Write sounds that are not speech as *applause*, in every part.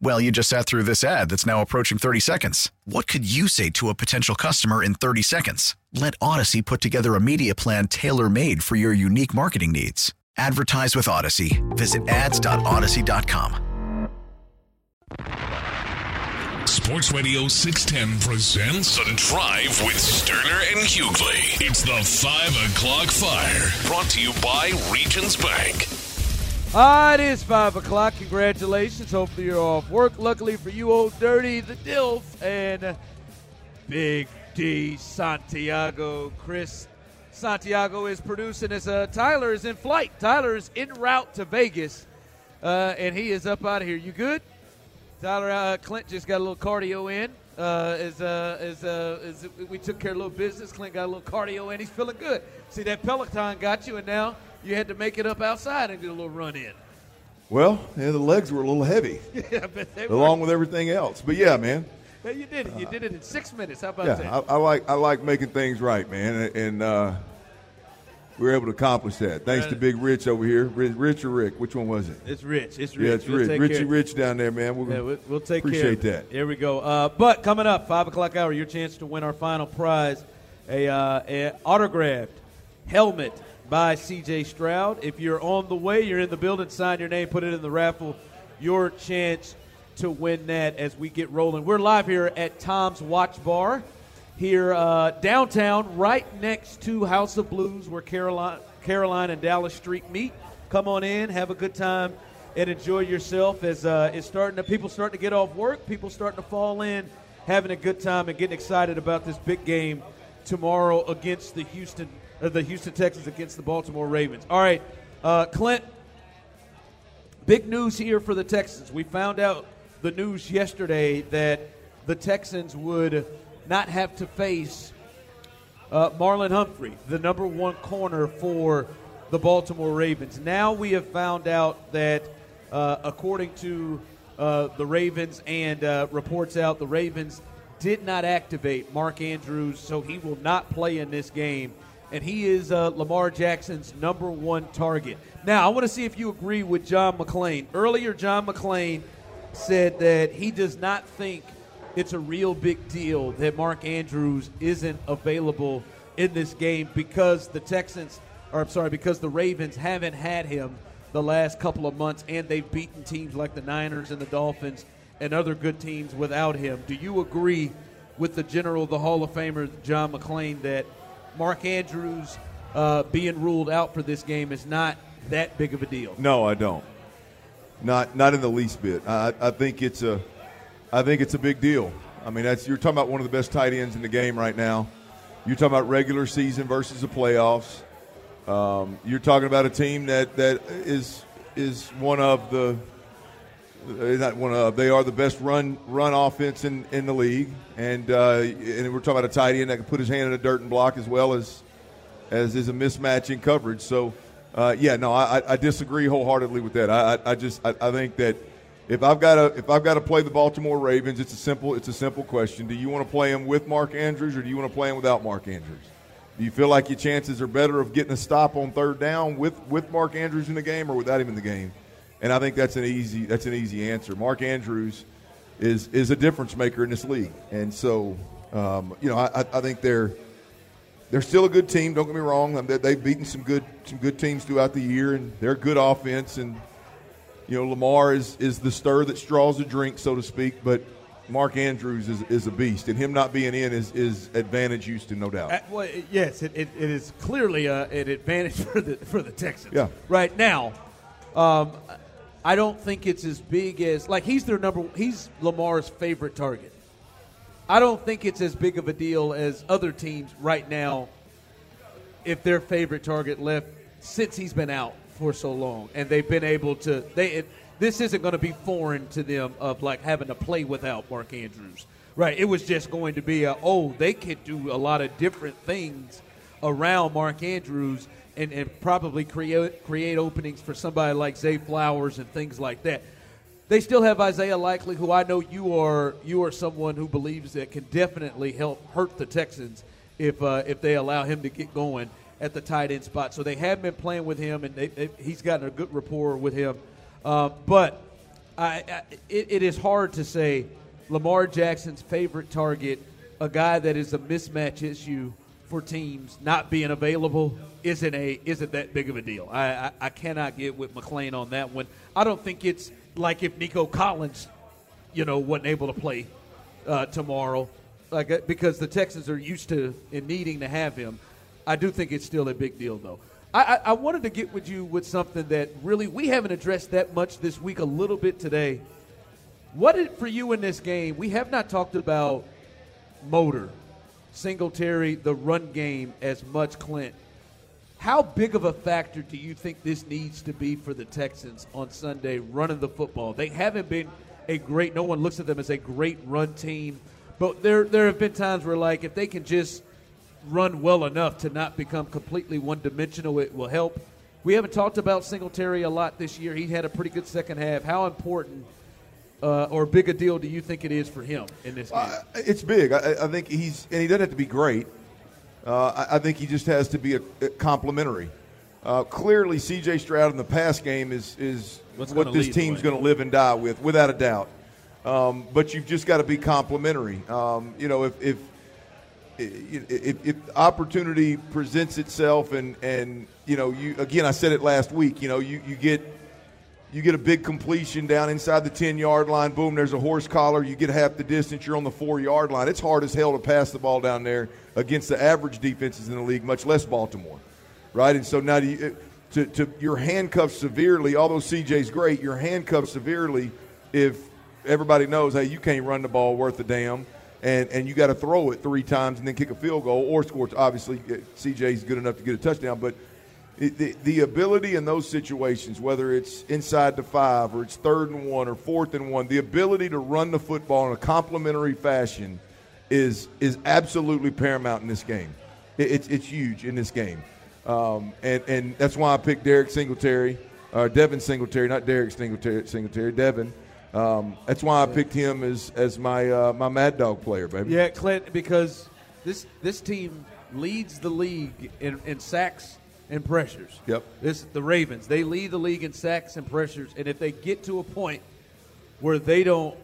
Well, you just sat through this ad that's now approaching 30 seconds. What could you say to a potential customer in 30 seconds? Let Audacy put together a media plan tailor made for your unique marketing needs. Advertise with Audacy. Visit ads.audacy.com. Sports Radio 610 presents The Drive with Stoerner and Hughley. It's the 5 o'clock fire. Brought to you by Regions Bank. Ah, it is 5 o'clock. Congratulations. Hopefully you're off work. Luckily for you, Old Dirty, the Dilf, and Big D Santiago. Chris Santiago is producing as uh, Tyler is in flight. Tyler is en route to Vegas, uh, and he is up out of here. You good? Tyler uh, Clint just got a little cardio in. Uh, as, uh, uh, we took care of a little business, Clint got a little cardio in. He's feeling good. See, that Peloton got you, and now you had to make it up outside and get a little run in. Well, yeah, the legs were a little heavy, *laughs* yeah, I bet they along were. with everything else. But yeah, man. Yeah, you did it. You did it in six minutes. How about Yeah, that? I, I like I like making things right, man, and uh, we were able to accomplish that thanks to Big Rich over here. Rich, Rich or Rick? Which one was it? it's Rich. It's Rich. Yeah, it's We'll Rich. Richie Rich down there, man. We'll, Yeah, we'll, we'll take appreciate care that. Here we go. Uh, but coming up, five o'clock hour, your chance to win our final prize, a, uh, a autographed helmet by C.J. Stroud. If you're on the way, you're in the building, sign your name, put it in the raffle. Your chance to win that as we get rolling. We're live here at Tom's Watch Bar here uh, downtown, right next to House of Blues, where Caroline, Caroline and Dallas Street meet. Come on in, have a good time, and enjoy yourself. As uh, it's starting to, people starting to get off work, people starting to fall in, having a good time, and getting excited about this big game tomorrow against the Houston, the Houston Texans against the Baltimore Ravens. All right, uh, Clint. Big news here for the Texans. We found out the news yesterday that the Texans would not have to face uh, Marlon Humphrey, the number one corner for the Baltimore Ravens. Now we have found out that, uh, according to uh, the Ravens and uh, reports out, the Ravens did not activate Mark Andrews, so he will not play in this game. And he is uh, Lamar Jackson's number one target. Now, I want to see if you agree with John McClain. Earlier, John McClain said that he does not think it's a real big deal that Mark Andrews isn't available in this game because the Texans, or I'm sorry, because the Ravens haven't had him the last couple of months and they've beaten teams like the Niners and the Dolphins and other good teams without him. Do you agree with the general, the Hall of Famer, John McClain, that Mark Andrews uh, being ruled out for this game is not that big of a deal? No, I don't. Not not in the least bit. I, I think it's a I think it's a big deal. I mean, that's you're talking about one of the best tight ends in the game right now. You're talking about regular season versus the playoffs. Um, you're talking about a team that, that is is one of the not one of they are the best run run offense in, in the league, and uh, and we're talking about a tight end that can put his hand in the dirt and block as well as as is a mismatch in coverage. So, uh, yeah, no, I, I disagree wholeheartedly with that. I, I, just I, I think that if I've got to if I've got to play the Baltimore Ravens, it's a simple it's a simple question. Do you want to play him with Mark Andrews or do you want to play him without Mark Andrews? Do you feel like your chances are better of getting a stop on third down with, with Mark Andrews in the game or without him in the game? And I think that's an easy that's an easy answer. Mark Andrews is is a difference maker in this league, and so um, you know I, I think they're they're still a good team. Don't get me wrong; Um, they- they've beaten some good some good teams throughout the year, and they're a good offense. And you know Lamar is is the stir that straws the drink, so to speak. But Mark Andrews is, is a beast, and him not being in is, is advantage Houston, no doubt. Uh, well, yes, it, it, it is clearly uh, an advantage *laughs* for the for the Texans. Yeah. Right now, um, I don't think it's as big as like he's their number. He's Lamar's favorite target. I don't think it's as big of a deal as other teams right now. If their favorite target left since he's been out for so long, and they've been able to they. It, this isn't going to be foreign to them of like having to play without Mark Andrews. Right. It was just going to be a oh, they could do a lot of different things around Mark Andrews and, and probably create create openings for somebody like Zay Flowers and things like that. They still have Isaiah Likely, who I know you are you are someone who believes that can definitely help hurt the Texans if uh, if they allow him to get going at the tight end spot. So they have been playing with him, and they, they, he's gotten a good rapport with him. Uh, but I, I, it, it is hard to say Lamar Jackson's favorite target, a guy that is a mismatch issue for teams not being available, isn't a isn't that big of a deal. I, I, I cannot get with McClain on that one. I don't think it's like if Nico Collins, you know, wasn't able to play uh, tomorrow, like uh, because the Texans are used to and needing to have him. I do think it's still a big deal, though. I, I, wanted to get with you with something that really we haven't addressed that much this week, a little bit today. What is, for you in this game? We have not talked about motor, Singletary, the run game as much, Clint. How big of a factor do you think this needs to be for the Texans on Sunday running the football? They haven't been a great. No one looks at them as a great run team, but there there have been times where like if they can just run well enough to not become completely one dimensional, it will help. We haven't talked about Singletary a lot this year. He had a pretty good second half. How important uh, or big a deal do you think it is for him in this game? Uh, it's big. I, I, think he's, and he doesn't have to be great. Uh, I, I, think he just has to be a, a complimentary. Uh, clearly, C.J. Stroud in the pass game is is What's what this team's going to live and die with, without a doubt. Um, but you've just got to be complimentary. Um, you know, if, if if, if, opportunity presents itself and and you know you again I said it last week you know you, you get you get a big completion down inside the 10 yard line. Boom there's a horse collar. You get half the distance. You're on the 4 yard line. It's hard as hell to pass the ball down there against the average defenses in the league much less Baltimore right? And so now you, to, to you're handcuffed severely although CJ's great you're handcuffed severely if everybody knows hey you can't run the ball worth a damn and, and you got to throw it three times and then kick a field goal or score. Obviously, uh, CJ's good enough to get a touchdown, but the, the ability in those situations, whether it's inside the five or it's third and one or fourth and one, the ability to run the football in a complementary fashion is is absolutely paramount in this game. It, it's it's huge in this game, um, and and that's why I picked Derek Singletary, or Devin Singletary, not Derek Singletary, Singletary, Devin. Um, that's why I picked him as as my uh, my Mad Dog player, baby. Yeah, Clint, because this this team leads the league in, in sacks and pressures. Yep. This the Ravens. They lead the league in sacks and pressures, and if they get to a point where they don't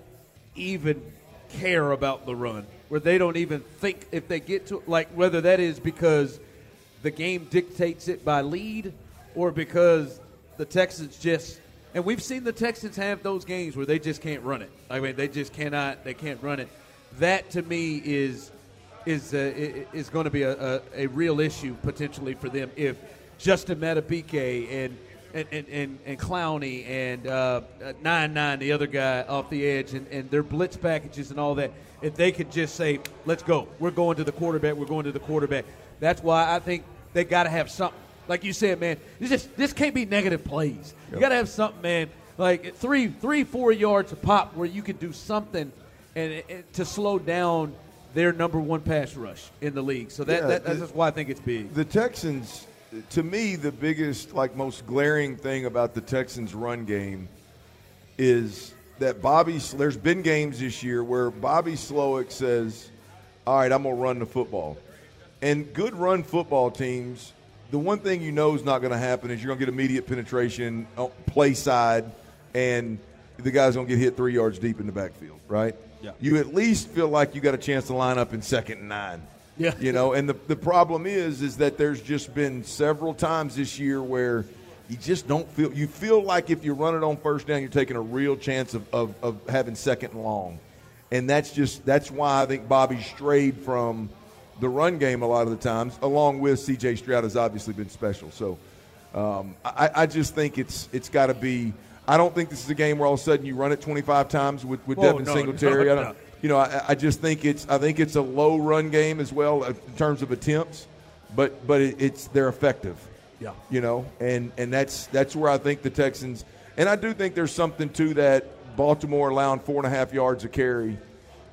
even care about the run, where they don't even think if they get to like whether that is because the game dictates it by lead or because the Texans just and we've seen the Texans have those games where they just can't run it. I mean, they just cannot. They can't run it. That to me is is uh, is going to be a, a, a, real issue potentially for them if Justin Madubuike and and, and, and, and Clowney and uh, nine nine the other guy off the edge and, and their blitz packages and all that. If they could just say, "Let's go, we're going to the quarterback, we're going to the quarterback," that's why I think they got to have something like you said, man, this just this can't be negative plays. Yep. You got to have something, man. Like three, three, four yards a pop where you can do something and, and to slow down their number one pass rush in the league. So that, yeah, that that's the, why I think it's big. The Texans, to me, the biggest, like most glaring thing about the Texans' run game is that Bobby. There's been games this year where Bobby Slowik says, "All right, I'm gonna run the football," and good run football teams the one thing you know is not going to happen is you're going to get immediate penetration, uh, play side, and the guy's going to get hit three yards deep in the backfield, right? Yeah. You at least feel like you got a chance to line up in second and nine. Yeah. You know, and the, the problem is is that there's just been several times this year where you just don't feel you feel like if you run it on first down, you're taking a real chance of, of, of having second and long. and that's just that's why I think Bobby strayed from the run game a lot of the times, along with C.J. Stroud has obviously been special. So um, I, I just think it's it's got to be. I don't think this is a game where all of a sudden you run it 25 times with, with Whoa, Devin no, Singletary. no, I don't. You know, I, I just think it's I think it's a low run game as well uh, in terms of attempts, but but it, it's they're effective. Yeah. You know, and and that's that's where I think the Texans and I do think there's something to that. Baltimore allowing four and a half yards a carry.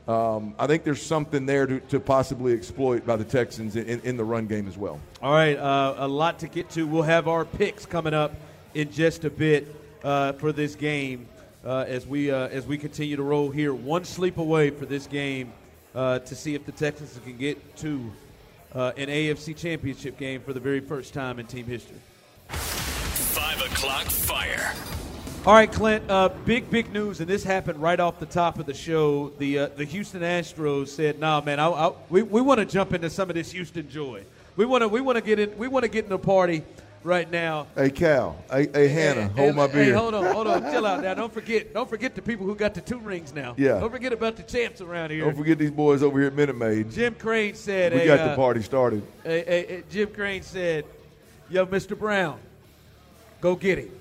Um, I think there's something there to, to possibly exploit by the Texans in, in, in the run game as well. All right, uh, a lot to get to. We'll have our picks coming up in just a bit uh, for this game uh, as we uh, as we continue to roll here. One sleep away for this game uh, to see if the Texans can get to uh, an AFC Championship game for the very first time in team history. Five o'clock fire. All right, Clint. Uh, big, big news, and this happened right off the top of the show. The uh, the Houston Astros said, "Nah, man, I, I, we we want to jump into some of this Houston joy. We want to we want to get in we want to get in the party right now." Hey Cal, hey, hey Hannah, Hey, hold hey, my beer. Hey, hold on, hold on, chill out now. Don't forget, don't forget the people who got the two rings now. Yeah. Don't forget about the champs around here. Don't forget these boys over here at Minute Maid. Jim Crane said, We got uh, the party started. Hey, hey, hey, Jim Crane said, "Yo, Mr. Brown, go get him.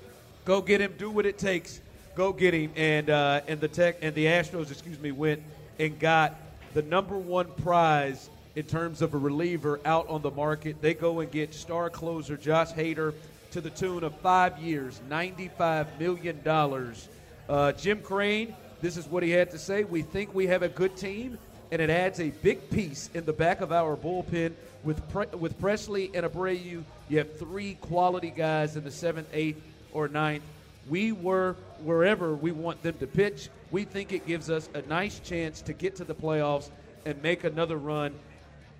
Go get him. Do what it takes. Go get him." And uh, and the tech and the Astros, excuse me, went and got the number one prize in terms of a reliever out on the market. They go and get star closer Josh Hader to the tune of five years, ninety-five million dollars. Uh, Jim Crane, this is what he had to say. We think we have a good team and it adds a big piece in the back of our bullpen with Pre- with Pressly and Abreu. You have three quality guys in the seventh, eighth, or ninth. We were wherever we want them to pitch. We think it gives us a nice chance to get to the playoffs and make another run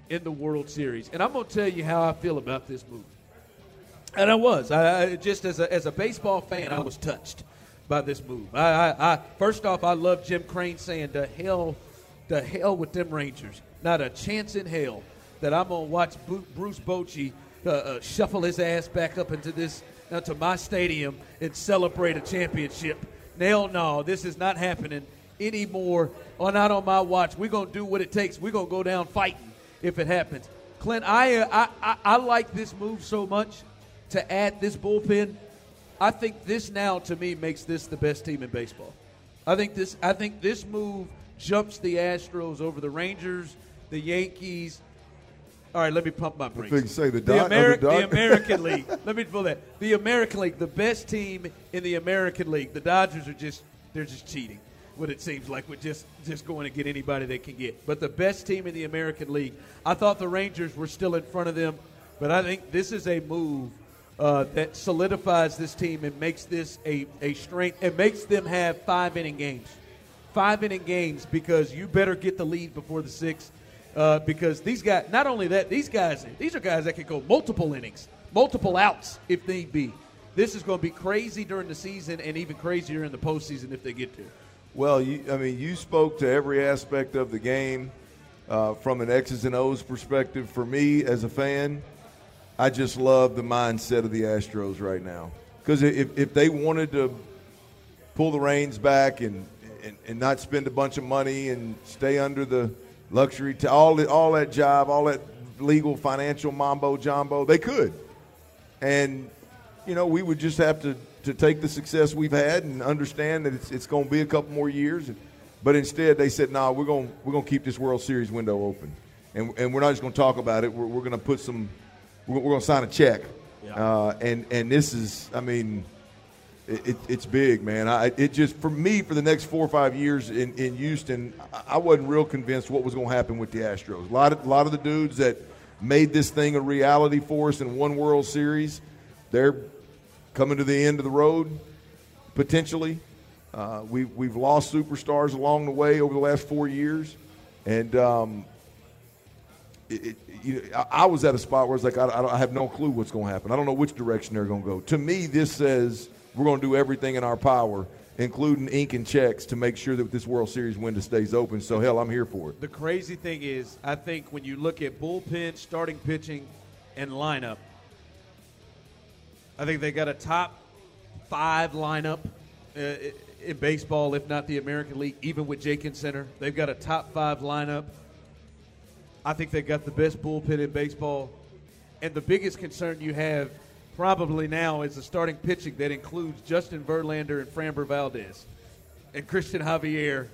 in the World Series. And I'm going to tell you how I feel about this move. And I was. I, just as a, as a baseball fan, I was touched by this move. I, I, I first off, I love Jim Crane saying, "To hell, to hell with them Rangers. Not a chance in hell that I'm gonna watch Bruce Bochy uh, uh, shuffle his ass back up into this uh, to my stadium and celebrate a championship. Hell no, this is not happening anymore. Or not on my watch. We're gonna do what it takes. We're gonna go down fighting if it happens." Clint, I, I, I, I like this move so much to add this bullpen. I think this now to me makes this the best team in baseball. I think this I think this move jumps the Astros over the Rangers, the Yankees. All right, let me pump my brakes. to say the the, Doc- the Ameri- the Doc- American League. *laughs* Let me pull that. The American League, the best team in the American League. The Dodgers are just they're just cheating. What it seems like with just just going to get anybody they can get. But the best team in the American League. I thought the Rangers were still in front of them, but I think this is a move uh, that solidifies this team and makes this a, a strength. It makes them have five inning games. Five inning games because you better get the lead before the sixth. Uh, because these guys, not only that, these guys, these are guys that can go multiple innings, multiple outs if need be. This is going to be crazy during the season and even crazier in the postseason if they get there. Well, you, I mean, you spoke to every aspect of the game uh, from an X's and O's perspective. For me, as a fan, I just love the mindset of the Astros right now. Because if, if they wanted to pull the reins back and, and, and not spend a bunch of money and stay under the luxury, to all, the, all that job, all that legal financial mambo jumbo, they could. And, you know, we would just have to, to take the success we've had and understand that it's, it's going to be a couple more years. But instead, they said, no, nah, we're going we're gonna keep this World Series window open. And, and we're not just going to talk about it. We're, we're going to put some, we're, we're going to sign a check. Uh, and, and this is, I mean, it, it, it's big, man. I, it just for me for the next four or five years in, in Houston, I- I wasn't real convinced what was going to happen with the Astros. A lot of a lot of the dudes that made this thing a reality for us in one World Series, they're coming to the end of the road potentially. Uh, we we've lost superstars along the way over the last four years, and um, it, it, you know, I, I was at a spot where it's like I, I, I have no clue what's going to happen. I don't know which direction they're going to go. To me, this says we're going to do everything in our power, including ink and checks, to make sure that this World Series window stays open. So hell, I'm here for it. The crazy thing is, I think when you look at bullpen, starting pitching, and lineup, I think they got a top five lineup uh, in baseball, if not the American League, even with Jake Center. They've got a top five lineup. I think they've got the best bullpen in baseball. And the biggest concern you have probably now is the starting pitching that includes Justin Verlander and Framber Valdez and Cristian Javier.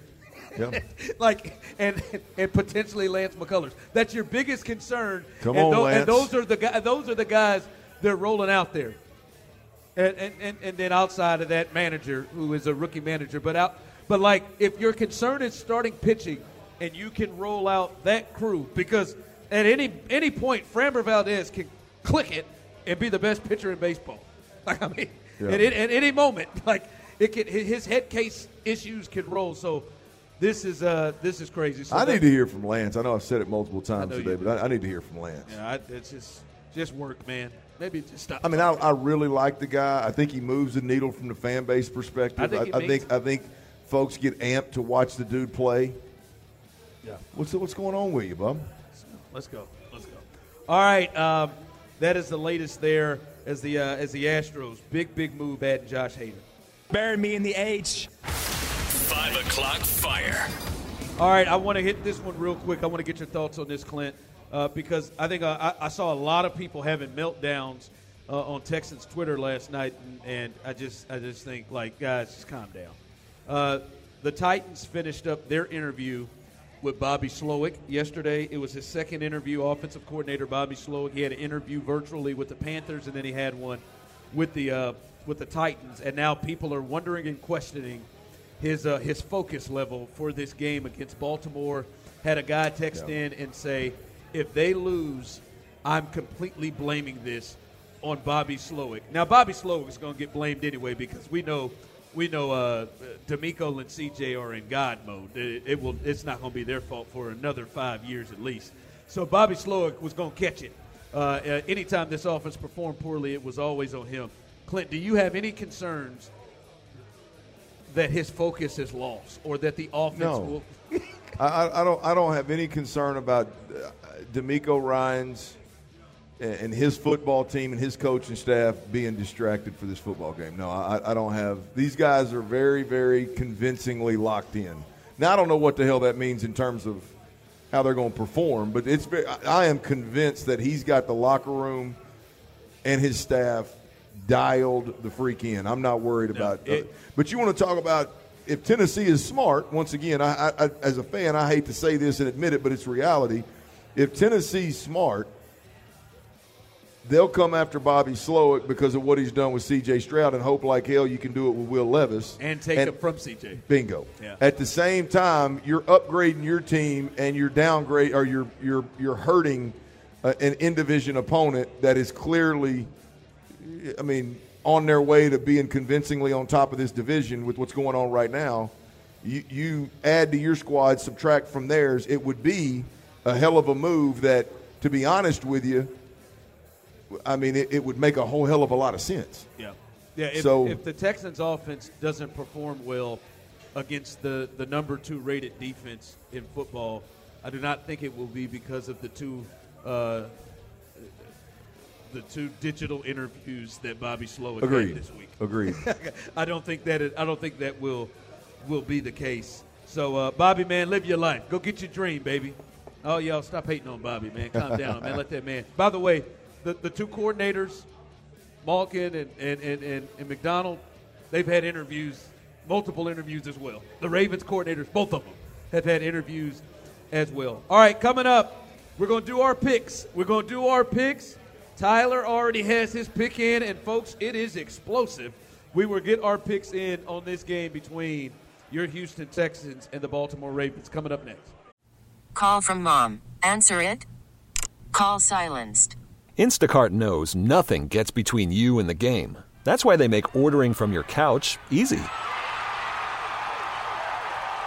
*laughs* Like and and potentially Lance McCullers. That's your biggest concern. Come and on, tho- Lance. And those are the guys. Those are the guys they're rolling out there. And, and, and, and then outside of that, manager who is a rookie manager, but out, but like if your concern is starting pitching, and you can roll out that crew because at any any point, Framber Valdez can click it and be the best pitcher in baseball. *laughs* Like I mean, Yeah. at, at any moment, *laughs* like it can, his head case issues can roll. So this is uh this is crazy. So I need to hear from Lance. I know I've said it multiple times today, but I, I need to hear from Lance. Yeah, I, it's just just work, man. Maybe just stop. I mean, I, I really like the guy. I think he moves the needle from the fan base perspective. I think he I, think I think folks get amped to watch the dude play. yeah. What's what's going on with you, bub? Let's go. Let's go. All right. Um, that is the latest there as the uh, as the Astros big big move adding Josh Hader. Bury me in the H. Five o'clock fire. All right, I want to hit this one real quick. I want to get your thoughts on this, Clint, uh, because I think uh, I, I saw a lot of people having meltdowns uh, on Texans Twitter last night, and, and I just I just think like guys, just calm down. Uh, the Titans finished up their interview with Bobby Slowik yesterday. It was his second interview. Offensive coordinator Bobby Slowik. He had an interview virtually with the Panthers, and then he had one with the uh, with the Titans. And now people are wondering and questioning his uh, his focus level for this game against Baltimore. Had a guy text Yeah. in and say, if they lose, I'm completely blaming this on Bobby Slowik. Now Bobby Slowik is going to get blamed anyway because we know we know uh, DeMeco and CJ are in God mode. It, it will it's not going to be their fault for another five years at least. So Bobby Slowik was going to catch it. Uh, uh, anytime this offense performed poorly, it was always on him. Clint, do you have any concerns that his focus is lost or that the offense No. will. *laughs* I, I, don't I don't have any concern about uh, DeMeco Ryans and, and his football team and his coaching staff being distracted for this football game. No, I, I don't have. These guys are very very convincingly locked in. Now I don't know what the hell that means in terms of how they're going to perform, but it's I am convinced that he's got the locker room and his staff dialed the freak in. I'm not worried about it- But you want to talk about if Tennessee is smart, once again, I, I, as a fan, I hate to say this and admit it, but it's reality. If Tennessee's smart, they'll come after Bobby Slowik because of what he's done with C.J. Stroud and hope like hell you can do it with Will Levis. And take him from CJ. Bingo. Yeah. At the same time, you're upgrading your team and you're downgrade or you're you're you're hurting uh, an in division opponent that is clearly, I mean, on their way to being convincingly on top of this division with what's going on right now. You you add to your squad, subtract from theirs. It would be a hell of a move. That, to be honest with you, I mean, it, it would make a whole hell of a lot of sense. Yeah. Yeah. If, So- if the Texans offense doesn't perform well against the, the number two rated defense in football, I do not think it will be because of the two uh, the two digital interviews that Bobby Slowik Agreed. had this week. Agreed. *laughs* I don't think that it, I don't think that will will be the case. So uh, Bobby, man, live your life. Go get your dream, baby. Oh, y'all, stop hating on Bobby, man. Calm *laughs* down, man. Let that man. By the way, the, the two coordinators, Monken and, and, and, and, and Macdonald, they've had interviews, multiple interviews as well. The Ravens coordinators, both of them, have had interviews as well. All right, coming up, we're going to do our picks. We're going to do our picks. Tyler already has his pick in, and folks, it is explosive. We will get our picks in on this game between your Houston Texans and the Baltimore Ravens coming up next. Call from mom. Answer it. Call silenced. Instacart knows nothing gets between you and the game. That's why they make ordering from your couch easy.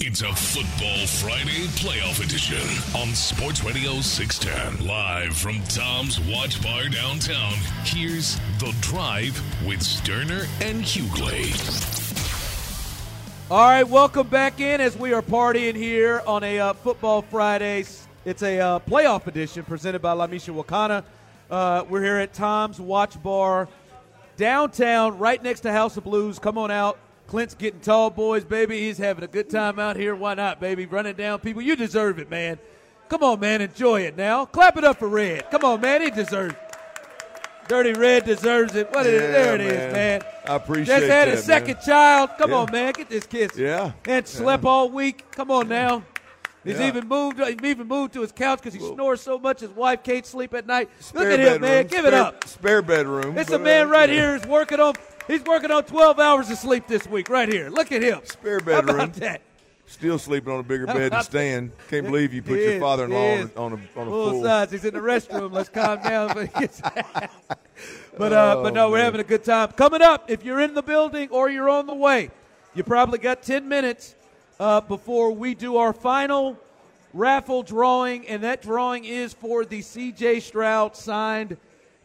It's a Football Friday playoff edition on Sports Radio 610. Live from Tom's Watch Bar downtown, here's The Drive with Stoerner and Hughley. All right, welcome back in as we are partying here on a uh, Football Friday. It's a uh, playoff edition presented by Lamisha Wakana. Uh, we're here at Tom's Watch Bar downtown, right next to House of Blues. Come on out. Clint's getting tall, boys, baby. He's having a good time out here. Why not, baby? Running down people. You deserve it, man. Come on, man. Enjoy it now. Clap it up for Red. Come on, man. He deserves it. Dirty Red deserves it. What is Yeah, it? There it is, man. man. I appreciate it. Just had a second man. child. Come Yeah. on, man. Get this kid. Yeah. And slept all week. Come on now. He's Yeah. even moved. He's even moved to his couch because he snores so much. His wife can't sleep at night. Look at him, man. Give it up. Spare bedroom. It's a man uh, right yeah. here who's working on. He's working on 12 hours of sleep this week, right here. Look at him. Spare How bedroom. about that? Still sleeping on a bigger bed than Stan. Can't believe you put your father-in-law on a, on a, on a Full size. He's in the restroom. Let's calm down. *laughs* But, *laughs* but, uh, but no, we're having a good time. Coming up, if you're in the building or you're on the way, you probably got 10 minutes uh, before we do our final raffle drawing, and that drawing is for the C.J. Stroud signed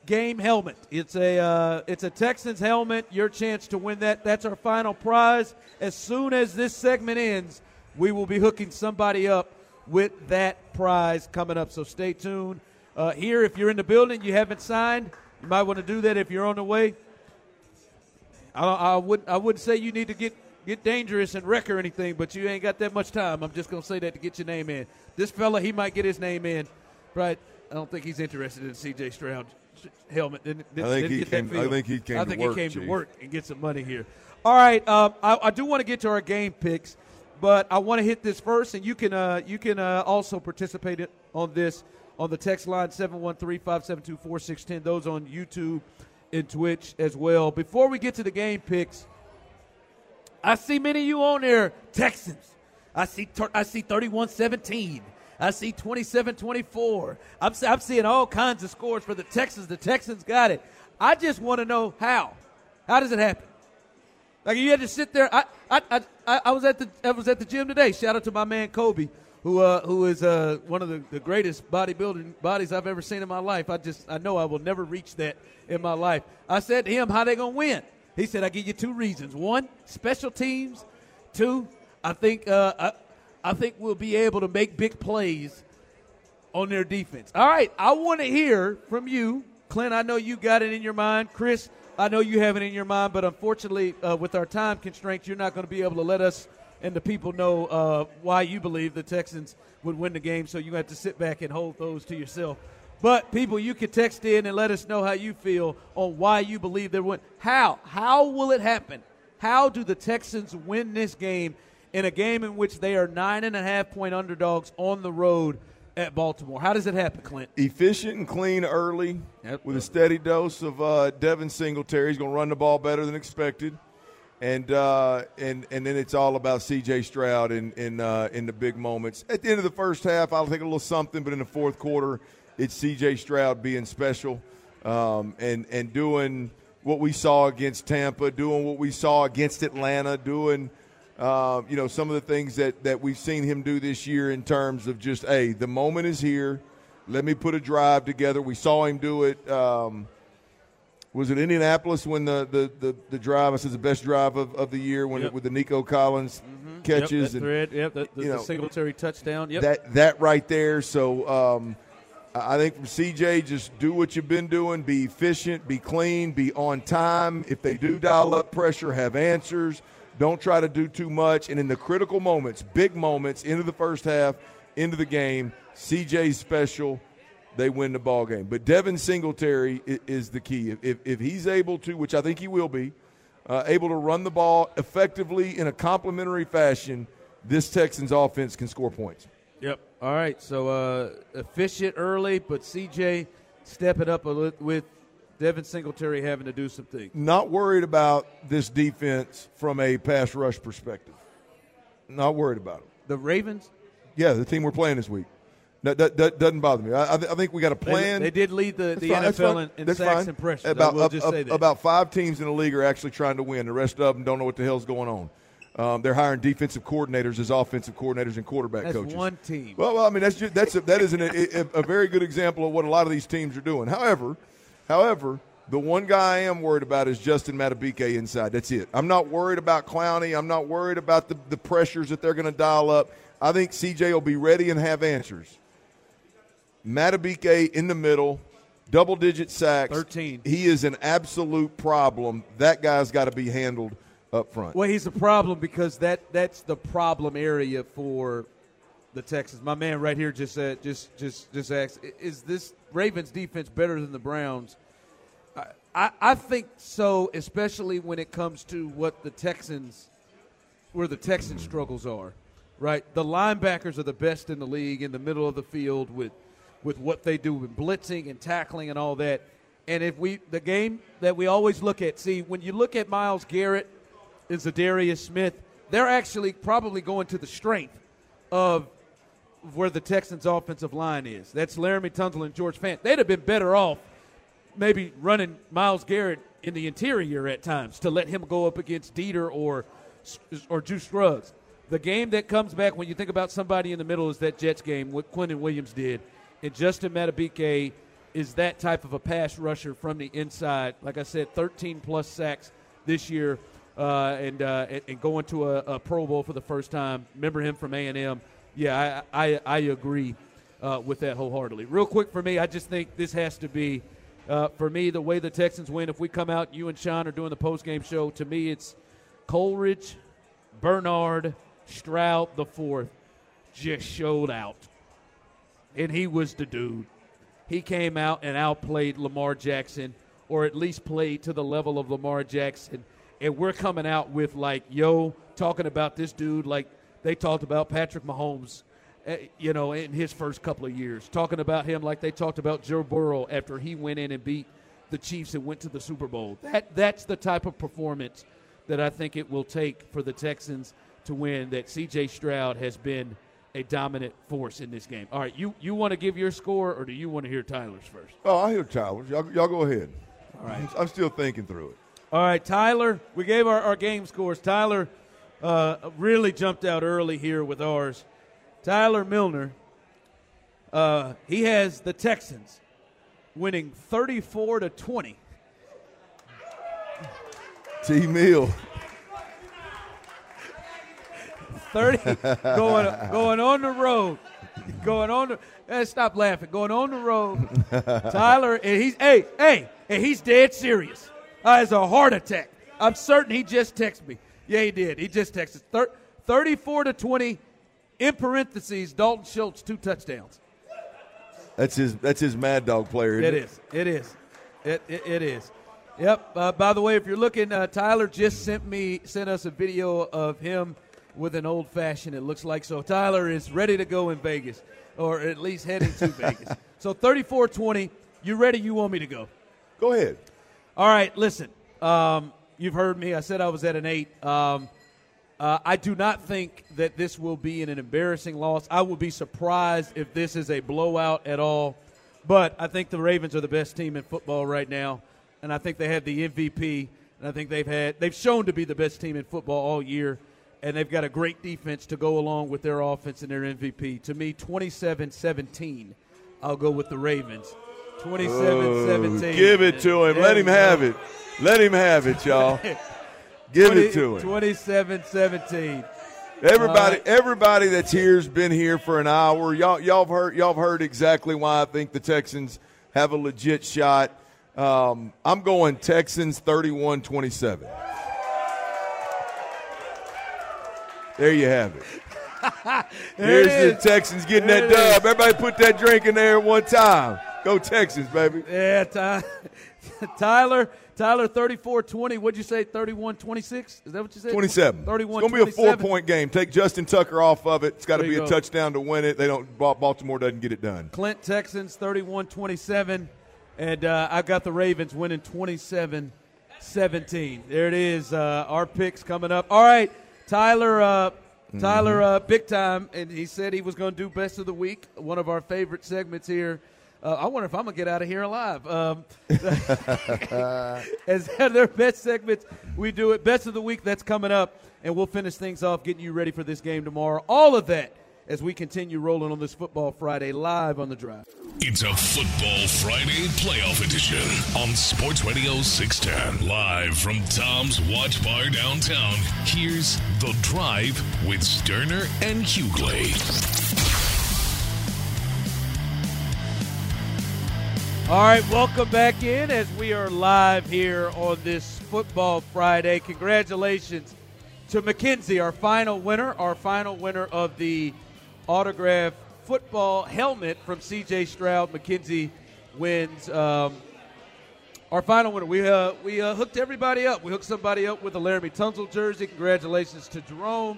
game helmet. It's a uh, it's a Texans helmet. Your chance to win that. That's our final prize. As soon as this segment ends, we will be hooking somebody up with that prize coming up. So stay tuned. Uh, here, if you're in the building, you haven't signed, you might want to do that if you're on the way. I, I wouldn't I wouldn't say you need to get get dangerous and wreck or anything, but you ain't got that much time. I'm just gonna say that to get your name in. This fella, he might get his name in, right? I don't think he's interested in C.J. Stroud helmet. Didn't, didn't, I think didn't he came- I think he came I to think work, he came to work and get some money here. All right, um, I, I do want to get to our game picks, but I want to hit this first, and you can uh, you can uh, also participate on this on the text line 713-572-4610. Those on YouTube and Twitch as well. Before we get to the game picks, I see many of you on there, Texans. I see I see 31-17. I see 27-24. I'm, I'm seeing all kinds of scores for the Texans. The Texans got it. I just want to know how. How does it happen? Like you had to sit there. I I, I, I was at the I was at the gym today. Shout out to my man Kobe, who uh, who is uh, one of the, the greatest bodybuilding bodies I've ever seen in my life. I just I know I will never reach that in my life. I said to him, "How they gonna win?" He said, "I give you two reasons. One, special teams. Two, I think uh, I think we'll be able to make big plays on their defense. All right, I want to hear from you, Clint. I know you got it in your mind, Chris. I know you have it in your mind, but unfortunately, uh, with our time constraints, you're not going to be able to let us and the people know uh, why you believe the Texans would win the game. So you have to sit back and hold those to yourself. But people, you can text in and let us know how you feel on why you believe they win. How? How will it happen? How do the Texans win this game in a game in which they are nine and a half point underdogs on the road at Baltimore? How does it happen, Clint? Efficient and clean early Yep. with a steady dose of uh, Devin Singletary. He's going to run the ball better than expected. And, uh, and and then it's all about C.J. Stroud in in, uh, in the big moments. At the end of the first half, I'll take a little something, but in the fourth quarter, it's C.J. Stroud being special um, and and doing what we saw against Tampa, doing what we saw against Atlanta, doing uh, you know some of the things that that we've seen him do this year in terms of just hey, the moment is here. Let me put a drive together. We saw him do it. Um, was it Indianapolis when the, the, the, the drive? I said the best drive of, of the year when Yep. it, with the Nico Collins catches Yep, that and thread, yep, the, the, you the know, Singletary touchdown. Yep. that that right there. So um, I I think from CJ, just do what you've been doing. Be efficient, be clean, be on time. If they do dial up pressure, have answers. Don't try to do too much. And in the critical moments, big moments, into the first half, into the game, CJ's special. They win the ball game. But Devin Singletary is the key. If, if, he's able to, which I think he will be, uh, able to run the ball effectively in a complementary fashion, this Texans offense can score points. Yep. All right. So uh, efficient early, but CJ stepping up a li- with Devin Singletary having to do some things. Not worried about this defense from a pass rush perspective. Not worried about it. The Ravens. Yeah, the team we're playing this week. That, that, that doesn't bother me. I, I, think we got a plan. They, they did lead the, the fine, NFL in, in sacks fine. and pressures. About, I will just ab- say that. about five teams in the league are actually trying to win. The rest of them don't know what the hell's going on. Um, they're hiring defensive coordinators as offensive coordinators and quarterback That's coaches. one team. Well, well, I mean that's just, that's a, that is an, *laughs* a, a very good example of what a lot of these teams are doing. However, however, the one guy I am worried about is Justin Madubuike inside. That's it. I'm not worried about Clowney. I'm not worried about the, the pressures that they're going to dial up. I think CJ will be ready and have answers. Madubuike in the middle, double digit sacks. 13. He is an absolute problem. That guy's got to be handled up front. Well, he's a problem because that that's the problem area for the Texans. My man right here just said just just just asked, is this Ravens defense better than the Browns? I, I I think so, especially when it comes to what the Texans where the Texans struggles are. Right? The linebackers are the best in the league in the middle of the field with with what they do with blitzing and tackling and all that. And if we the game that we always look at, see when you look at Myles Garrett and Za'Darius Smith, they're actually probably going to the strength of where the Texans' offensive line is. That's Laremy Tunsil and George Fant. They'd have been better off maybe running Myles Garrett in the interior at times to let him go up against Dieter or or Juice Scruggs. The game that comes back when you think about somebody in the middle is that Jets game, what Quinnen Williams did. And Justin Madubuike is that type of a pass rusher from the inside. Like I said, 13 plus sacks this year, uh, and, uh, and going to a, a Pro Bowl for the first time. Remember him from A and M. Yeah, I I, I agree uh, with that wholeheartedly. Real quick for me, I just think this has to be uh, for me the way the Texans win. If we come out, you and Sean are doing the post game show. To me, it's Coleridge, Bernard, Stroud the fourth just showed out, and he was the dude. He came out and outplayed Lamar Jackson, or at least played to the level of Lamar Jackson. And we're coming out with like, yo, talking about this dude like they talked about Patrick Mahomes, uh, you know, in his first couple of years. Talking about him like they talked about Joe Burrow after he went in and beat the Chiefs and went to the Super Bowl. That that's the type of performance that I think it will take for the Texans to win. That C.J. Stroud has been a dominant force in this game. All right, you you want to give your score, or do you want to hear Tyler's first? Oh, I hear Tyler's. Y'all, y'all go ahead. All right. I'm, I'm still thinking through it. All right, Tyler. We gave our, our game scores. Tyler uh, really jumped out early here with ours. Tyler Milner. Uh, he has the Texans winning 34 to 20. T. Mill. 30 *laughs* going going on the road. Going on the eh, stop laughing. Going on the road. Tyler and he's hey, hey, and he's dead serious. Uh, it's a heart attack. I'm certain he just texted me. Yeah, he did. He just texted. Thir- 34 to 20 in parentheses Dalton Schultz two touchdowns. That's his. That's his Mad Dog player. Isn't It is. It is. It, it, it is. Yep. Uh, by the way, if you're looking, uh, Tyler just sent me sent us a video of him with an old fashioned. It looks like so. Tyler is ready to go in Vegas, or at least heading to *laughs* Vegas. So 34-20. You ready? You want me to go? Go ahead. All right. Listen. Um, you've heard me. I said I was at an eight. Um, uh, I do not think that this will be an embarrassing loss. I would be surprised if this is a blowout at all. But I think the Ravens are the best team in football right now, and I think they have the MVP. And I think they've had they've shown to be the best team in football all year, and they've got a great defense to go along with their offense and their MVP. To me, 27-17. I'll go with the Ravens. 27-17. Oh, Give it to him. Let him have it. Let him have it, y'all. Give it to him. 27-17. Everybody, Uh, everybody that's here's been here for an hour. Y'all, y'all have heard, y'all have heard exactly why I think the Texans have a legit shot. Um, I'm going Texans 31-27. There you have it. *laughs* Here's it the. Texans getting There that dub. Everybody put that drink in there one time. Go Texans, baby. Yeah, Ty- *laughs* Tyler, Tyler 34-20. What'd you say? 31-26? Is that what you said? 27. 31 It's going to be a four-point game. Take Justin Tucker off of it. It's got to be a go. touchdown to win it. They don't. Baltimore doesn't get it done. Clint Texans 31-27. and uh, I got the Ravens winning 27 17. There it is. Uh, our picks coming up. All right, Tyler. Uh, Tyler, uh, big time, and he said he was going to do best of the week. One of our favorite segments here. Uh, I wonder if I'm gonna get out of here alive. Um, *laughs* as their best segments, we do it. Best of the week that's coming up, and we'll finish things off, getting you ready for this game tomorrow. All of that as we continue rolling on this Football Friday live on the drive. It's a Football Friday playoff edition on Sports Radio 610. Live from Tom's Watch Bar downtown, here's The Drive with Stoerner and Hughley. All right, welcome back in as we are live here on this Football Friday. Congratulations to McKenzie, our final winner, our final winner of the autograph football helmet from CJ Stroud. McKenzie wins. Um, our final winner. We uh, we uh, hooked everybody up. We hooked somebody up with a Laremy Tunsil jersey. Congratulations to Jerome.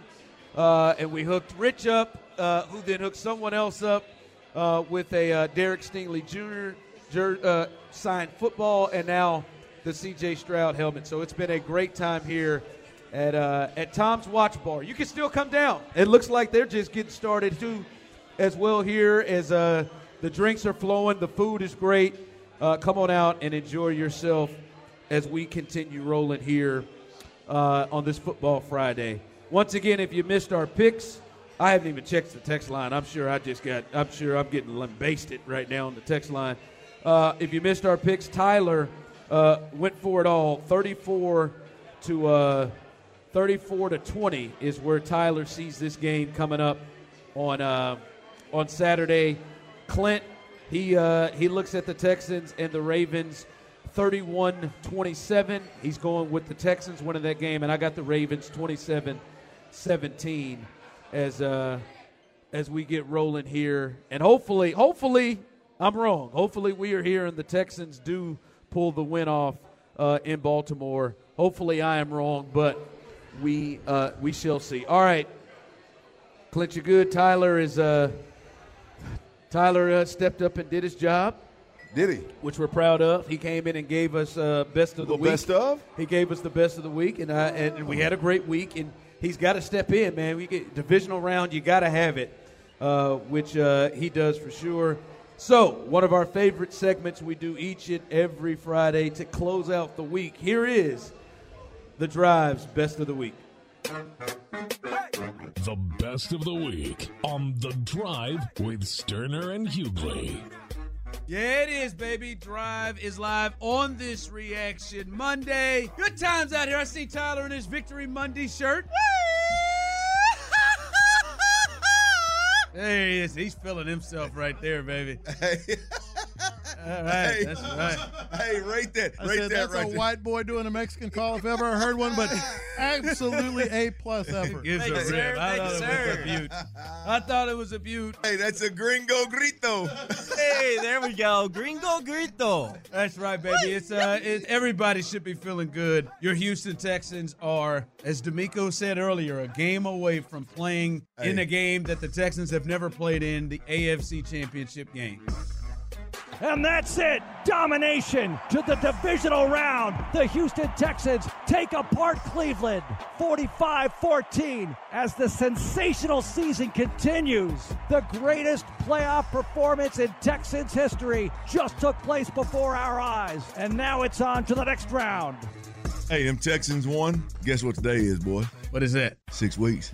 Uh, and we hooked Rich up, uh, who then hooked someone else up uh, with a uh, Derek Stingley Jr. Jer- signed football, and now the CJ Stroud helmet. So it's been a great time here at at Tom's Watch Bar. You can still come down. It looks like they're just getting started too, as well here as the drinks are flowing. The food is great. Uh, come on out and enjoy yourself as we continue rolling here uh, on this Football Friday. Once again, if you missed our picks, I haven't even checked the text line. I'm sure I just got. I'm sure I'm getting lambasted right now on the text line. Uh, if you missed our picks, Tyler uh, went for it all. 34 to uh, 34 to 20 is where Tyler sees this game coming up on uh, on Saturday. Clint he uh, he looks at the Texans and the Ravens 31-27. He's going with the Texans winning that game and I got the Ravens 27-17 as uh, as we get rolling here and hopefully hopefully I'm wrong. Hopefully we are here and the Texans do pull the win off uh, in Baltimore. Hopefully I am wrong, but we uh, we shall see. All right. Clint, you good? Tyler is uh, Tyler uh, stepped up and did his job. Did he? Which we're proud of. He came in and gave us uh, best of the, The week. best of? He gave us the best of the week, and uh, and we had a great week. And he's got to step in, man. We get divisional round. You got to have it, uh, which uh, he does for sure. So one of our favorite segments we do each and every Friday to close out the week. Here is the drives best of the week. The best of the week on The Drive with Stoerner and Hughley. Yeah, it is, baby. Drive is live on this reaction Monday. Good times out here. I see Tyler in his Victory Monday shirt. There he is. He's feeling himself right there, baby. *laughs* All right, Hey. that's right. Hey, right there, I right said there, that's right a there. white boy doing a Mexican call if ever I heard one, but absolutely a plus effort. Gives a Thank you, rip. sir. I Thank thought you, it sir. was a beaut. *laughs* I thought it was a beaut. Hey, that's a gringo grito. Hey, there we go. Gringo Grito. That's right, baby. It's uh, it, everybody should be feeling good. Your Houston Texans are, as DeMeco said earlier, a game away from playing in a game that the Texans have never played in, the AFC Championship game. And that's it. Domination to the divisional round. The Houston Texans take apart Cleveland 45 14 as the sensational season continues. The greatest playoff performance in Texans history just took place before our eyes. And now it's on to the next round. Hey, them Texans won. Guess what today is, boy? What is that? Six weeks.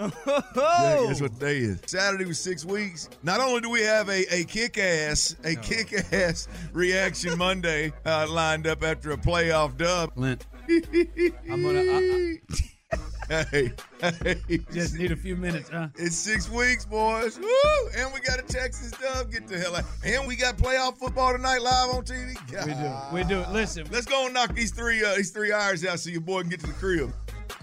Yeah, Oh, what today is? Saturday was six weeks. Not only do we have a, a kick ass, a kick ass *laughs* reaction Monday uh, lined up after a playoff dub. Clint, *laughs* I'm gonna I, Hey, hey, just need a few minutes, huh? it's six weeks, boys. Woo! And we got a Texas dub. Get the hell out. And we got playoff football tonight live on TV. We do. We do. Listen, Let's go and knock these three uh, these three hours out so your boy can get to the crib.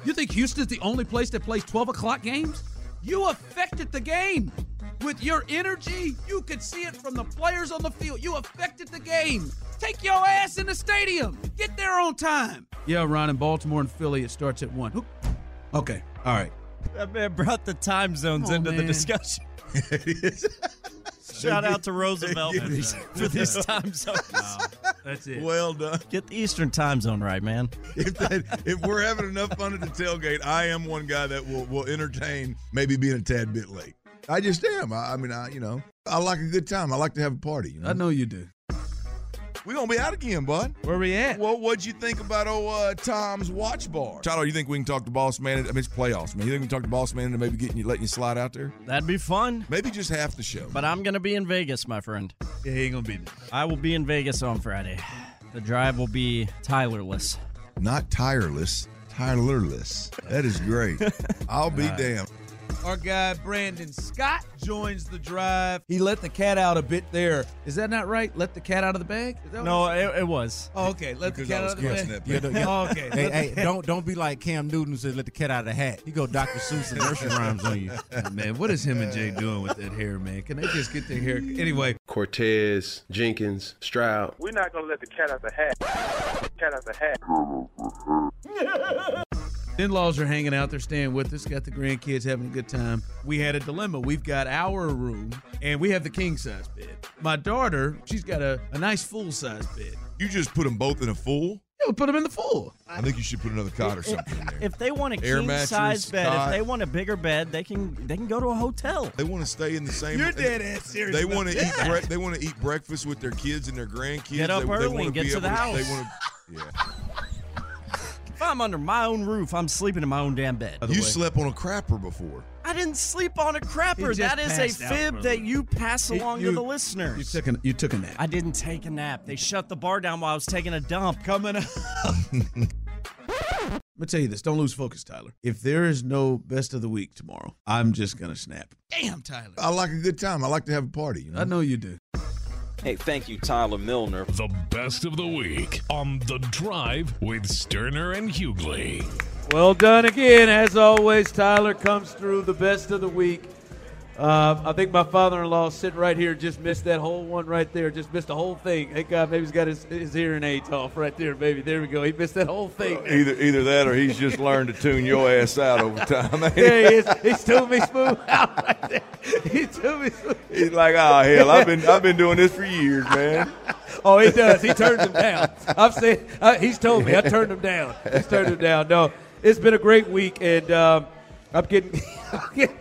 You think Houston's the only place that plays 12 o'clock games? You affected the game. With your energy, you could see it from the players on the field. You affected the game. Take your ass in the stadium. Get there on time. Yeah, Ron, in Baltimore and Philly, it starts at 1. Okay, all right. That man brought the time zones Come on, into the man. discussion. *laughs* Shout out to Roosevelt Yeah. for this time zone. *laughs* Wow. That's it. Well done. Get the Eastern time zone right, man. If, that, if we're having enough fun at the tailgate, I am one guy that will will entertain maybe being a tad bit late. I just am. I, I mean, I you know, I like a good time. I like to have a party. You know? I know you do. We're gonna be out again, bud. Where we at? Well, what'd you think about old uh, Tom's Watch Bar? Tyler, you think we can talk to Boss Man? I mean, it's playoffs, man. You think we can talk to Boss Man into maybe getting you, letting you slide out there? That'd be fun. Maybe just half the show. But I'm gonna be in Vegas, my friend. Yeah, he ain't gonna be there. I will be in Vegas on Friday. The drive will be Tylerless. Not tireless, Tylerless. That is great. I'll be *laughs* damned. Our guy Brandon Scott joins the drive. He let the cat out a bit there. Is that not right? Let the cat out of the bag? Is that what No, it, it was. Oh, okay. Let Because the cat I was out of the bag. that Yeah, *laughs* yeah. Oh, okay. Hey, hey, don't don't be like Cam Newton who says let the cat out of the hat. You go Dr. Seuss and nursery rhymes on you. *laughs* man, what is him and Jay doing with that hair, man? Can they just get their hair? Anyway, Cortez, Jenkins, Stroud. We're not gonna let the cat out of the hat. Cat out of the hat. *laughs* in-laws are hanging out. They're staying with us. Got the grandkids having a good time. We had a dilemma. We've got our room, and we have the king size bed. My daughter, she's got a, a nice full size bed. You just put them both in a full. Yeah, we put them in the full. I think you should put another cot or something in there. If they want a Air king mattress, size bed, cot. if they want a bigger bed, they can they can go to a hotel. They want to stay in the same. You're dead ass serious. They want to eat. Bre- they want to eat breakfast with their kids and their grandkids. Get up they, they early wanna and get be to the able house. They want to. Yeah. If I'm under my own roof, I'm sleeping in my own damn bed. You slept on a crapper before. I didn't sleep on a crapper. That is a passed out fib that you pass He- along you- to the listeners. You took a, you took a nap. I didn't take a nap. They shut the bar down while I was taking a dump. Coming up. *laughs* Let me tell you this. Don't lose focus, Tyler. If there is no best of the week tomorrow, I'm just gonna snap. Damn, Tyler. I like a good time. I like to have a party. You know? I know you do. Hey, thank you, Tyler Milner. The best of the week on The Drive with Stoerner and Hughley. Well done again. As always, Tyler comes through the best of the week. Uh, I think my father-in-law sitting right here just missed that whole one right there. Just missed the whole thing. Hey God, maybe he's got his, his hearing aids off right there, baby. There we go. He missed that whole thing. Either either that or he's just learned to tune your ass out over time. there he is. He's tuned me smooth *laughs* out right there. He tuned me smooth. He's like, oh hell, I've been I've been doing this for years, man. *laughs* Oh, he does. He turns him down. I've said uh, he's told me I *laughs* turned him down. He's turned him down. No, it's been a great week, and um, I'm getting. I'm getting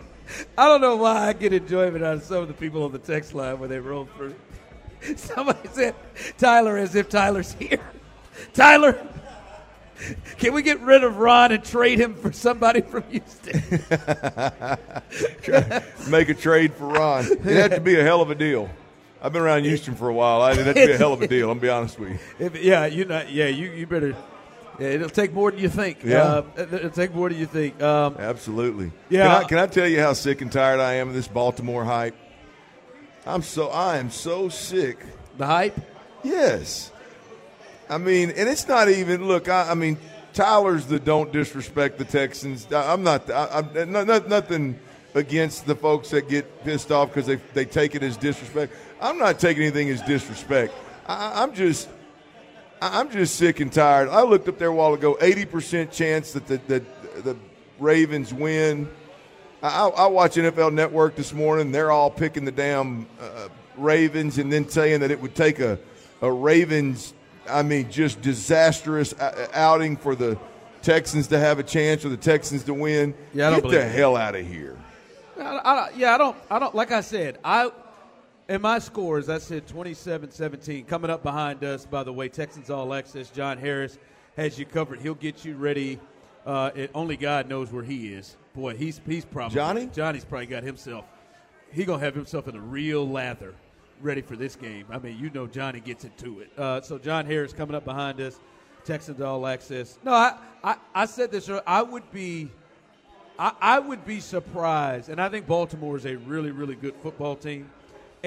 I don't know why I get enjoyment out of some of the people on the text line when they roll through. *laughs* Somebody said Tyler as if Tyler's here. *laughs* Tyler, can we get rid of Ron and trade him for somebody from Houston? *laughs* Make a trade for Ron. It'd have to be a hell of a deal. I've been around Houston for a while. I think it'd be a hell of a deal. I'm gonna be honest with you. If, yeah, you yeah, you, you better. Yeah, it'll take more than you think. Yeah. Uh, it'll take more than you think. Um, Absolutely. Yeah. Can I, can I tell you how sick and tired I am of this Baltimore hype? I'm so I am so sick. The hype? Yes. I mean, and it's not even. Look, I, I mean, Tyler's the don't disrespect the Texans. I, I'm not. I, I'm no, no, nothing against the folks that get pissed off because they they take it as disrespect. I'm not taking anything as disrespect. I, I'm just. I'm just sick and tired. I looked up there a while ago. Eighty percent chance that the, the the Ravens win. I, I watch NFL Network this morning. They're all picking the damn uh, Ravens and then saying that it would take a a Ravens. I mean, just disastrous outing for the Texans to have a chance or the Texans to win. Yeah, I don't Get believe the it. hell out of here. I, I, yeah, I don't. I don't. Like I said, I in my score, scores, I said 27-17. Coming up behind us, by the way, Texans All Access. John Harris has you covered. He'll get you ready. Uh, it, only God knows where he is. Boy, he's he's probably Johnny? Johnny's probably got himself. He gonna have himself in a real lather, ready for this game. I mean, you know, Johnny gets into it. Uh, so John Harris coming up behind us. Texans All Access. No, I, I, I said this. earlier. I would be. I, I would be surprised, and I think Baltimore is a really, really good football team,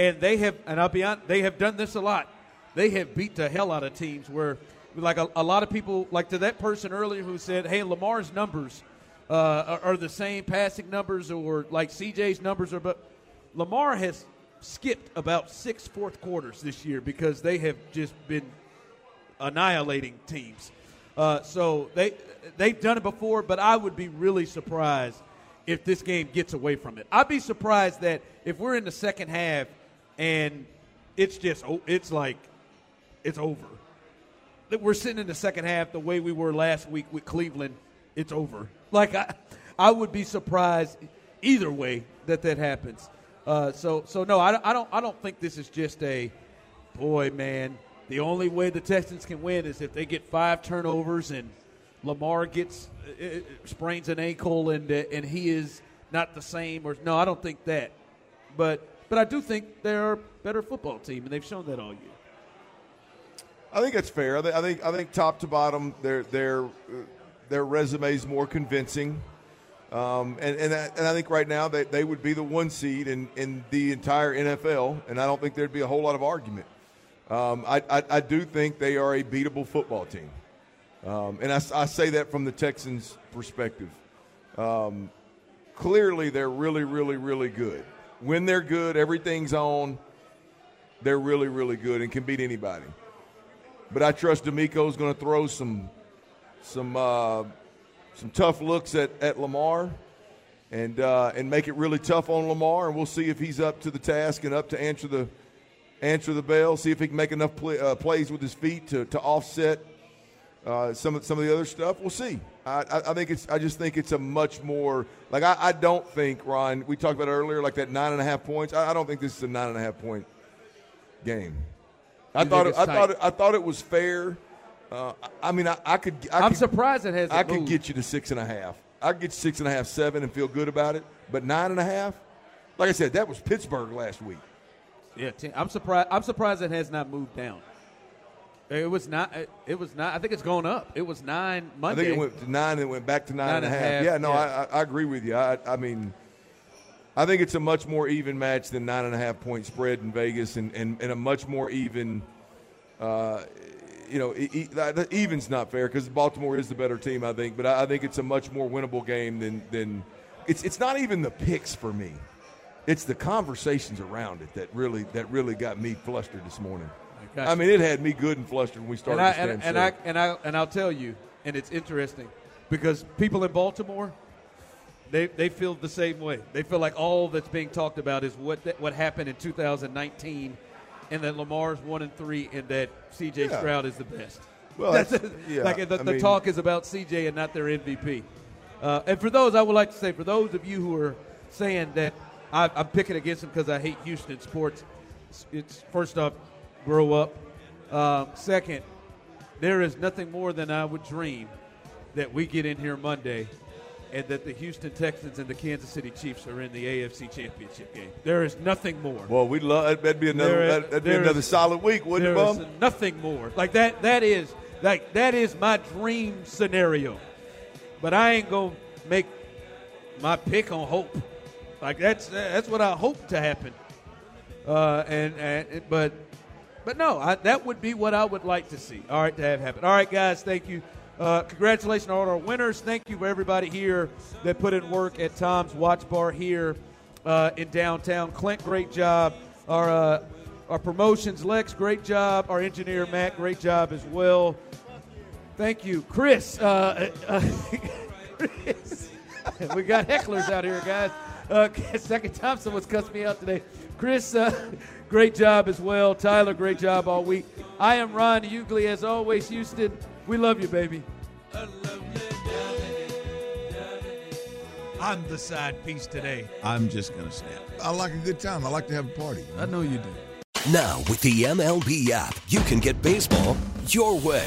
and they have, and I'll be honest, they have done this a lot. They have beat the hell out of teams where, like a, a lot of people, like to that person earlier who said, "Hey, Lamar's numbers uh, are, are the same passing numbers, or like CJ's numbers are," but Lamar has skipped about six fourth quarters this year because they have just been annihilating teams. Uh, so they they've done it before, but I would be really surprised if this game gets away from it. I'd be surprised that if we're in the second half and it's just oh, it's like it's over. We're sitting in the second half the way we were last week with Cleveland. It's over. Like I, I would be surprised either way that that happens. Uh, so so no, I, I don't I don't think this is just a boy man. The only way the Texans can win is if they get five turnovers and Lamar gets uh, uh, sprains an ankle and uh, and he is not the same. Or no, I don't think that. But but I do think they're a better football team, and they've shown that all year. I think that's fair. I, th- I think I think top to bottom, their their their resume is more convincing, um, and and I, and I think right now they, they would be the one seed in, in the entire NFL, and I don't think there'd be a whole lot of argument. Um, I, I, I do think they are a beatable football team, um, and I, I say that from the Texans' perspective. Um, clearly, they're really really really good. When they're good, everything's on. They're really really good and can beat anybody. But I trust DeMeco's going to throw some some uh, some tough looks at, at Lamar and uh, and make it really tough on Lamar, and we'll see if he's up to the task and up to answer the answer the bell. See if he can make enough play, uh, plays with his feet to, to offset uh, some of some of the other stuff. We'll see. I, I, I, think it's. I just think it's a much more like I, I don't think Ron. We talked about earlier, like that nine and a half points. I, I don't think this is a nine and a half point game. I thought it, I thought it, I thought it was fair. Uh, I mean, I, I could. I am could, surprised it hasn't. I could moved. get you to six and a half. I could get six and a half, seven, and feel good about it. But nine and a half, like I said, that was Pittsburgh last week. Yeah, ten, I'm surprised. I'm surprised it has not moved down. It was not. It was not. I think it's going up. It was nine Monday. I think it went to nine and went back to nine, Nine and and a half. half, Yeah, no, yeah. I, I agree with you. I, I mean, I think it's a much more even match than nine and a half point spread in Vegas, and, and, and a much more even. Uh, you know, e- e- the even's not fair because Baltimore is the better team, I think. But I, I think it's a much more winnable game than than it's. It's not even the picks for me. It's the conversations around it that really that really got me flustered this morning. I mean, it had me good and flustered when we started. and I, this and, and. I and I and I'll tell you, and it's interesting because people in Baltimore, they they feel the same way. They feel like all that's being talked about is what that, what happened in 2019, and that Lamar's one and three, and that C.J. Yeah. Stroud is the best. Well, That's that's- *laughs* yeah, like the, the mean- talk is about C.J. and not their MVP. Uh, and for those, I would like to say, for those of you who are saying that I, I'm picking against them because I hate Houston sports, it's, it's first off, grow up. Um, second, there is nothing more than I would dream that we get in here Monday and that the Houston Texans and the Kansas City Chiefs are in the AFC Championship game. There is nothing more. Well, we'd love that'd be another is- that'd, be another is- solid week, wouldn't it, there is nothing more. Like that. That is like that is my dream scenario. But I ain't gonna make my pick on hope. Like that's that's what I hope to happen. Uh, and and but but no, I, that would be what I would like to see. All right, to have happen. All right, guys, thank you. Uh, congratulations on all our winners. Thank you for everybody here that put in work at Tom's Watch Bar here uh, in downtown. Clint, great job. Our uh, our promotions, Lex, great job. Our engineer Matt, great job as well. Thank you, Chris. Uh, uh, *laughs* Chris. *laughs* we got hecklers out here, guys. Uh, *laughs* Second Thompson was cussing me out today. Chris, great job as well. Tyler, great job all week. I am Ron Hughley, as always. Houston, we love you, baby. I'm the side piece today. I'm just gonna snap. I like a good time. I like to have a party. I know you do. Now, with the MLB app, you can get baseball your way.